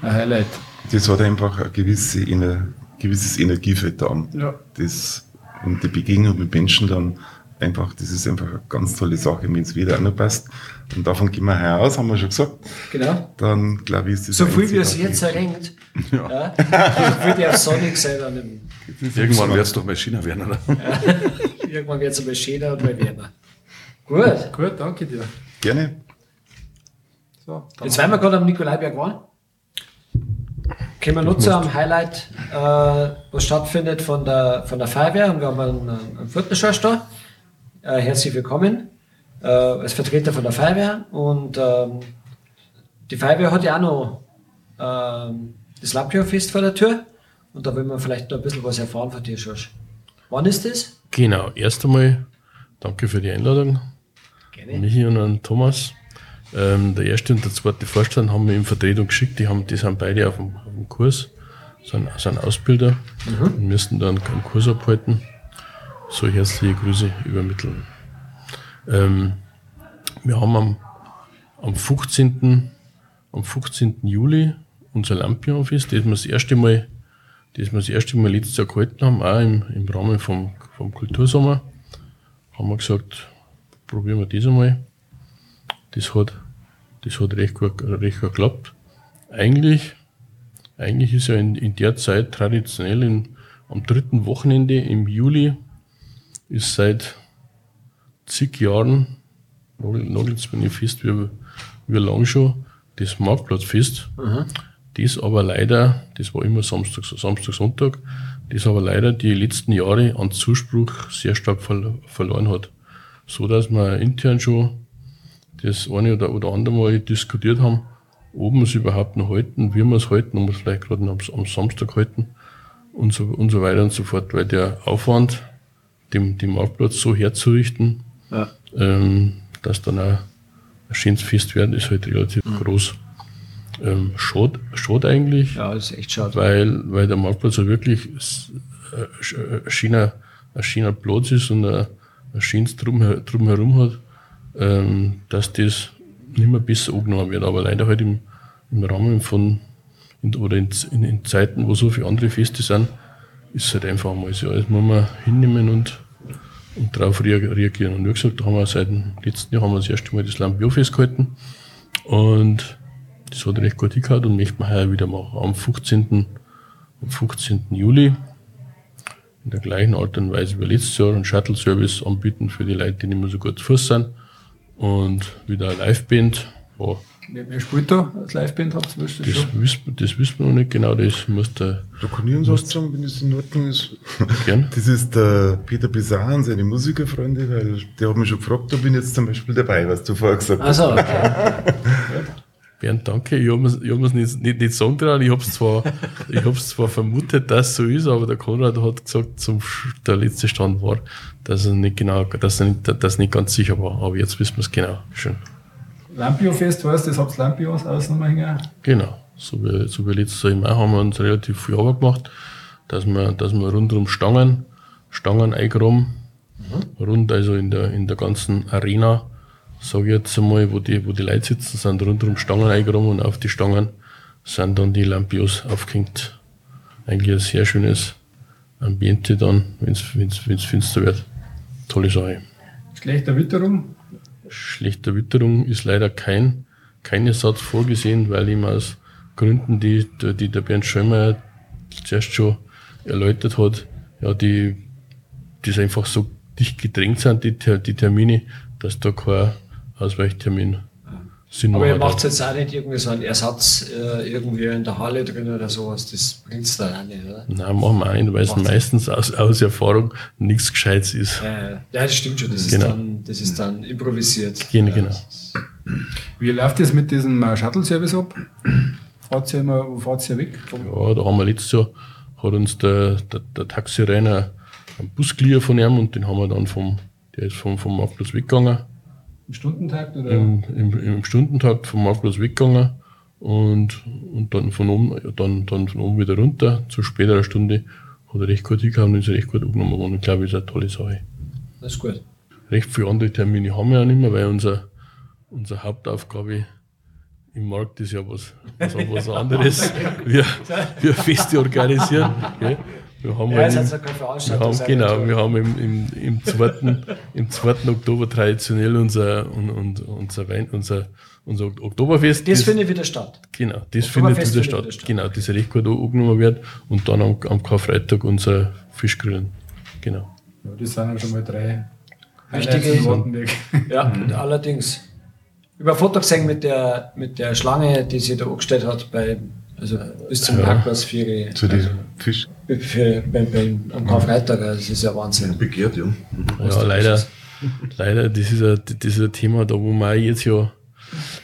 ein Highlight. Das hat einfach ein gewisse, Ener gewisses Energiefeld da. Ja. Das, und die Begegnung mit Menschen dann einfach, das ist einfach eine ganz tolle Sache, wenn es wieder auch noch passt. Und davon gehen wir heuer aus, haben wir schon gesagt. Genau. Dann glaube ich, ist das So viel wie es jetzt erringt, ja. so viel die auf Sonic sein an dem Irgendwann wird es doch mal China werden, oder? Irgendwann wird es einmal schöner und mal wärmer. Gut. Gut, danke dir. Gerne. So, Jetzt, weil wir gerade am Nikolaiberg waren, können wir nur zu einem Highlight, äh, was stattfindet von der, von der Feuerwehr. Und wir haben einen, einen Flottenschorsch da. Äh, herzlich willkommen äh, als Vertreter von der Feuerwehr. Und ähm, die Feuerwehr hat ja auch noch ähm, das Lampion-Fest vor der Tür. Und da will man vielleicht noch ein bisschen was erfahren von dir, Schorsch. Wann ist das? Genau, erst einmal danke für die Einladung. Gerne. Michi und an Thomas. Ähm, der erste und der zweite Vorstand haben mir in Vertretung geschickt, die, haben, die sind beide auf dem, auf dem Kurs, sind, sind Ausbilder und müssten dann einen Kurs abhalten. So herzliche Grüße übermitteln. Ähm, wir haben am, am 15. am 15. Juli unser Lampion-Fest, das wir das erste Mal, das wir das erste Mal letztes Jahr gehalten haben, auch im, im Rahmen vom, vom Kultursommer, haben wir gesagt, probieren wir das einmal. Das hat, das hat recht gut, recht gut geklappt. Eigentlich, eigentlich ist ja in, in der Zeit traditionell in, am dritten Wochenende im Juli ist seit zig Jahren, nagelt mir nicht fest, wie, wie lang schon, das Marktplatzfest. Das aber leider, das war immer Samstag, Samstag, Sonntag, das aber leider die letzten Jahre an Zuspruch sehr stark verl verloren hat. So dass wir intern schon das eine oder, oder andere Mal diskutiert haben, ob wir es überhaupt noch halten, wie wir es halten, ob wir es vielleicht gerade am, am Samstag halten und so, und so weiter und so fort, weil der Aufwand, dem, den Marktplatz so herzurichten, ähm, dass dann auch ein schönes Fest werden, ist halt relativ groß. Ähm, schade, schade eigentlich. Ja, ist echt schade. Weil, weil der Marktplatz ja wirklich äh, äh, ein schöner, ein schöner Platz ist und ein, ein schönes drum, drumherum hat, ähm, dass das nicht mehr besser angenommen wird. Aber leider halt im, im Rahmen von, in, oder in, in, in Zeiten, wo so viele andere Feste sind, ist es halt einfach mal so. Das muss man hinnehmen und, und darauf rea- reagieren. Und wie gesagt, da haben wir seit dem letzten Jahr haben wir das erste Mal das Lampiofest gehalten. Und das hat recht gut hingehauen und möchten wir heuer wieder machen. Am 15. Am 15. Juli in der gleichen Art und Weise wie letztes Jahr einen Shuttle-Service anbieten für die Leute, die nicht mehr so gut zu Fuß sind. Und wieder eine Liveband. Ja, Wer, spielt da als Liveband? Habt ihr das wissen, das wissen wir noch nicht genau, das muss der Da kann ich uns was sagen, wenn es in Ordnung ist. gern. <laughs> Das ist der Peter Bizarre und seine Musikerfreunde, weil der hat mich schon gefragt, ob ich jetzt zum Beispiel dabei, was du vorher gesagt hast. Also, okay. <laughs> Bernd, danke. Ich habe ich hab nicht, nicht, nicht sagen trauen. Ich habe es zwar, <laughs> ich hab's zwar vermutet, dass es so ist, aber der Konrad hat gesagt, zum, der letzte Stand war, dass er nicht genau, dass er nicht, dass er nicht ganz sicher war. Aber jetzt wissen wir es genau. Schön. Lampio-Fest, weißt du, das habt ihr Lampios außen hängen. Genau. So wie, so wie letztes Jahr im Mai haben wir uns relativ viel Arbeit gemacht, dass wir, dass wir rundum Stangen, Stangen eingraben, rund also in der, in der ganzen Arena, sage ich jetzt einmal, wo die, wo die Leute sitzen, sind rundum Stangen eingraben und auf die Stangen sind dann die Lampios aufgehängt. Eigentlich ein sehr schönes Ambiente dann, wenn es finster wird. Tolle Sache. Schlechter Witterung. Schlechter Witterung ist leider kein, kein Ersatz vorgesehen, weil ihm aus Gründen, die, die der Bernd Schömer zuerst schon erläutert hat, ja, die, die einfach so dicht gedrängt sind, die, die Termine, dass da kein Ausweichtermin Sinn Aber ihr macht. macht jetzt auch nicht irgendwie so einen Ersatz äh, irgendwie in der Halle drin oder sowas. Das bringt's da auch nicht, oder? Nein, machen wir auch nicht, weil es meistens aus, aus Erfahrung nichts Gescheites ist. Äh, ja, das stimmt schon. Das ist, Genau. dann, das ist dann improvisiert. Genau, Ja, genau. ist- Wie läuft das mit diesem äh, Shuttle-Service ab? Fahrt ihr immer, wo fahrt ihr weg? Ja, da haben wir letztes Jahr, hat uns der, der, der Taxireiner einen Bus geliehen von ihm und den haben wir dann vom, der ist vom, vom Marktplatz weggegangen. Stundentakt oder? Im, im, Im Stundentakt vom Marktplatz weggegangen und, und dann von oben, dann, dann von oben wieder runter. Zu späterer Stunde hat er recht gut hingehauen und ist recht gut angenommen worden. Ich glaube, das ist eine tolle Sache. Das ist gut. Recht viele andere Termine haben wir ja nicht mehr, weil unser, unsere Hauptaufgabe im Markt ist ja was, was, was <laughs> anderes. Wir, wir Feste organisieren. Gell? Wir haben Ja, halt jetzt ja keine wir haben, genau, wir haben im, im, im, 2., im 2. Oktober traditionell unser, un, un, unser, Wein, unser, unser Oktoberfest. Das findet wieder statt. Genau, das findet wieder findet statt. wieder statt. Genau, das recht gut angenommen wird. Und dann am, am Karfreitag unser Fischgrillen. Genau. Ja, das sind ja schon mal drei. Wichtige- Wartenberg. Ja, allerdings. Über ein Foto gesehen mit der, mit der Schlange, die sie da angestellt hat, bei, also bis zum Parkplatz für, ihre, Zu also, den Fisch. für, bei, bei, am Karfreitag. Also Das ist ja Wahnsinn. Begehrt, ja. Ja, leider, leider, das ist, ein, das ist ein Thema, da wo wir auch jetzt ja,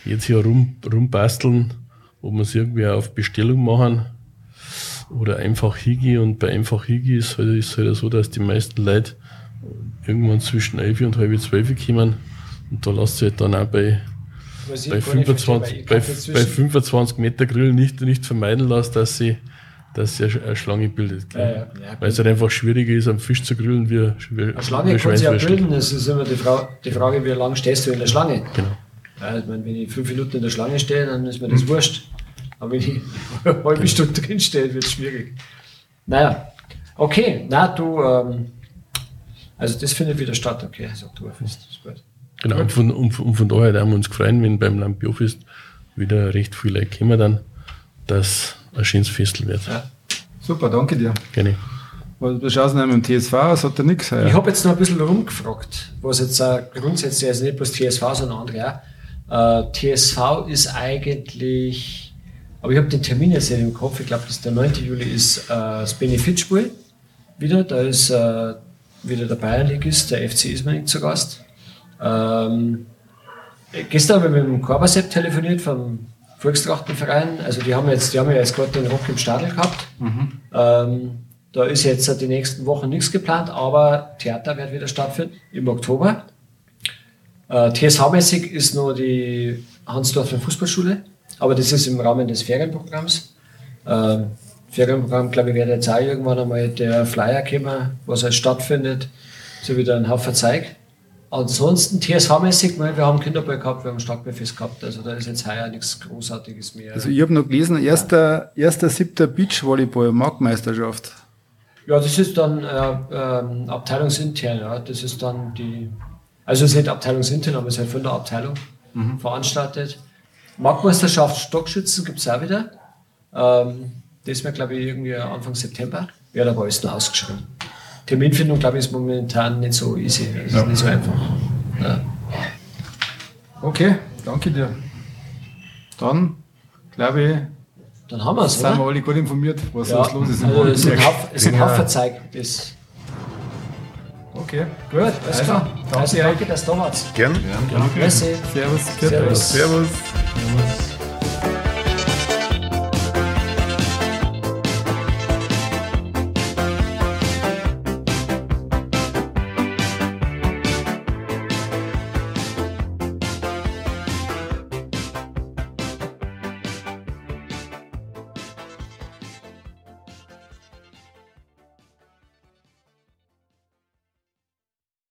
jetzt ja rum, rumbasteln, wo wir es irgendwie auf Bestellung machen oder einfach hingehen. Und bei einfach hingehen ist halt, ist halt so, dass die meisten Leute irgendwann zwischen 11 und halb 12 kommen. Und da lässt sich halt dann auch bei, bei, gar nicht verstehe, weil 25, ich bei, bei zwischen- 25 Meter Grill nicht, nicht vermeiden lässt, dass sie, dass sie eine Schlange bildet. Ja, ja. Ja, Weil es halt einfach schwieriger ist, am Fisch zu grillen wie, wie, Eine Schlange wie kann sich ja bilden, es ist immer die, Frau, die Frage, wie lange stehst du in der Schlange? Genau. Meine, wenn ich fünf Minuten in der Schlange stehe, dann ist mir das wurscht. Aber wenn ich <laughs> eine halbe Stunde drin stehe, wird es schwierig. Naja, okay, na du, ähm, also das findet wieder statt, okay, das Oktoberfest, das ist gut. Genau, und von, und, und von daher haben wir uns gefreut, wenn beim Lampiofest wieder recht viele Leute kommen dann, dass ein schönes Festel wird. Ja. Super, danke dir. Gerne. Schaut denn mit dem TSV aus? Hat er nichts? Ich habe jetzt noch ein bisschen rumgefragt, was jetzt grundsätzlich, also nicht bloß TSV, sondern andere auch. Äh, TSV ist eigentlich, aber ich habe den Termin jetzt nicht im Kopf, ich glaube, der 9. Juli ist äh, das Benefitspiel wieder, da ist äh, wieder der Bayernligist, der FC Ismaning zu Gast. Ähm, gestern habe ich mit dem Korbasepp telefoniert vom Volkstrachtenverein, also die haben jetzt, die haben ja jetzt gerade den Rock im Stadel gehabt. Ähm, da ist jetzt die nächsten Wochen nichts geplant, aber Theater wird wieder stattfinden im Oktober. Äh, TSV-mäßig ist noch die Hansdorfer Fußballschule Aber das ist im Rahmen des Ferienprogramms. Ähm, Ferienprogramm, glaube ich, wird jetzt auch irgendwann einmal der Flyer kommen, was halt stattfindet. So wieder ein Haufen Zeug. Ansonsten TSV-mäßig, wir haben Kinderball gehabt, wir haben Starkballfest gehabt, also da ist jetzt heuer nichts Großartiges mehr. Also ich habe noch gelesen, erster, erster siebter Beachvolleyball-Marktmeisterschaft. Ja, das ist dann äh, ähm, abteilungsintern, ja. Das ist dann die, also es ist nicht abteilungsintern, aber es ist halt von der Abteilung veranstaltet. Marktmeisterschaft Stockschützen gibt es auch wieder. Ähm, das wäre, glaube ich, irgendwie Anfang September. Ja, da war alles noch ausgeschrieben. Terminfindung, glaube ich, ist momentan nicht so easy. Das ist nicht so einfach. Ja. Okay, danke dir. Dann, glaube ich, Dann haben wir es, sind wir oder? alle gut informiert, was Ja, los ist also es sind Waldenberg. Haufen- Zeug. Okay, Gut, alles Also, klar. danke Also danke, dass du da warst. Gern. Merci. servus. Servus. Servus.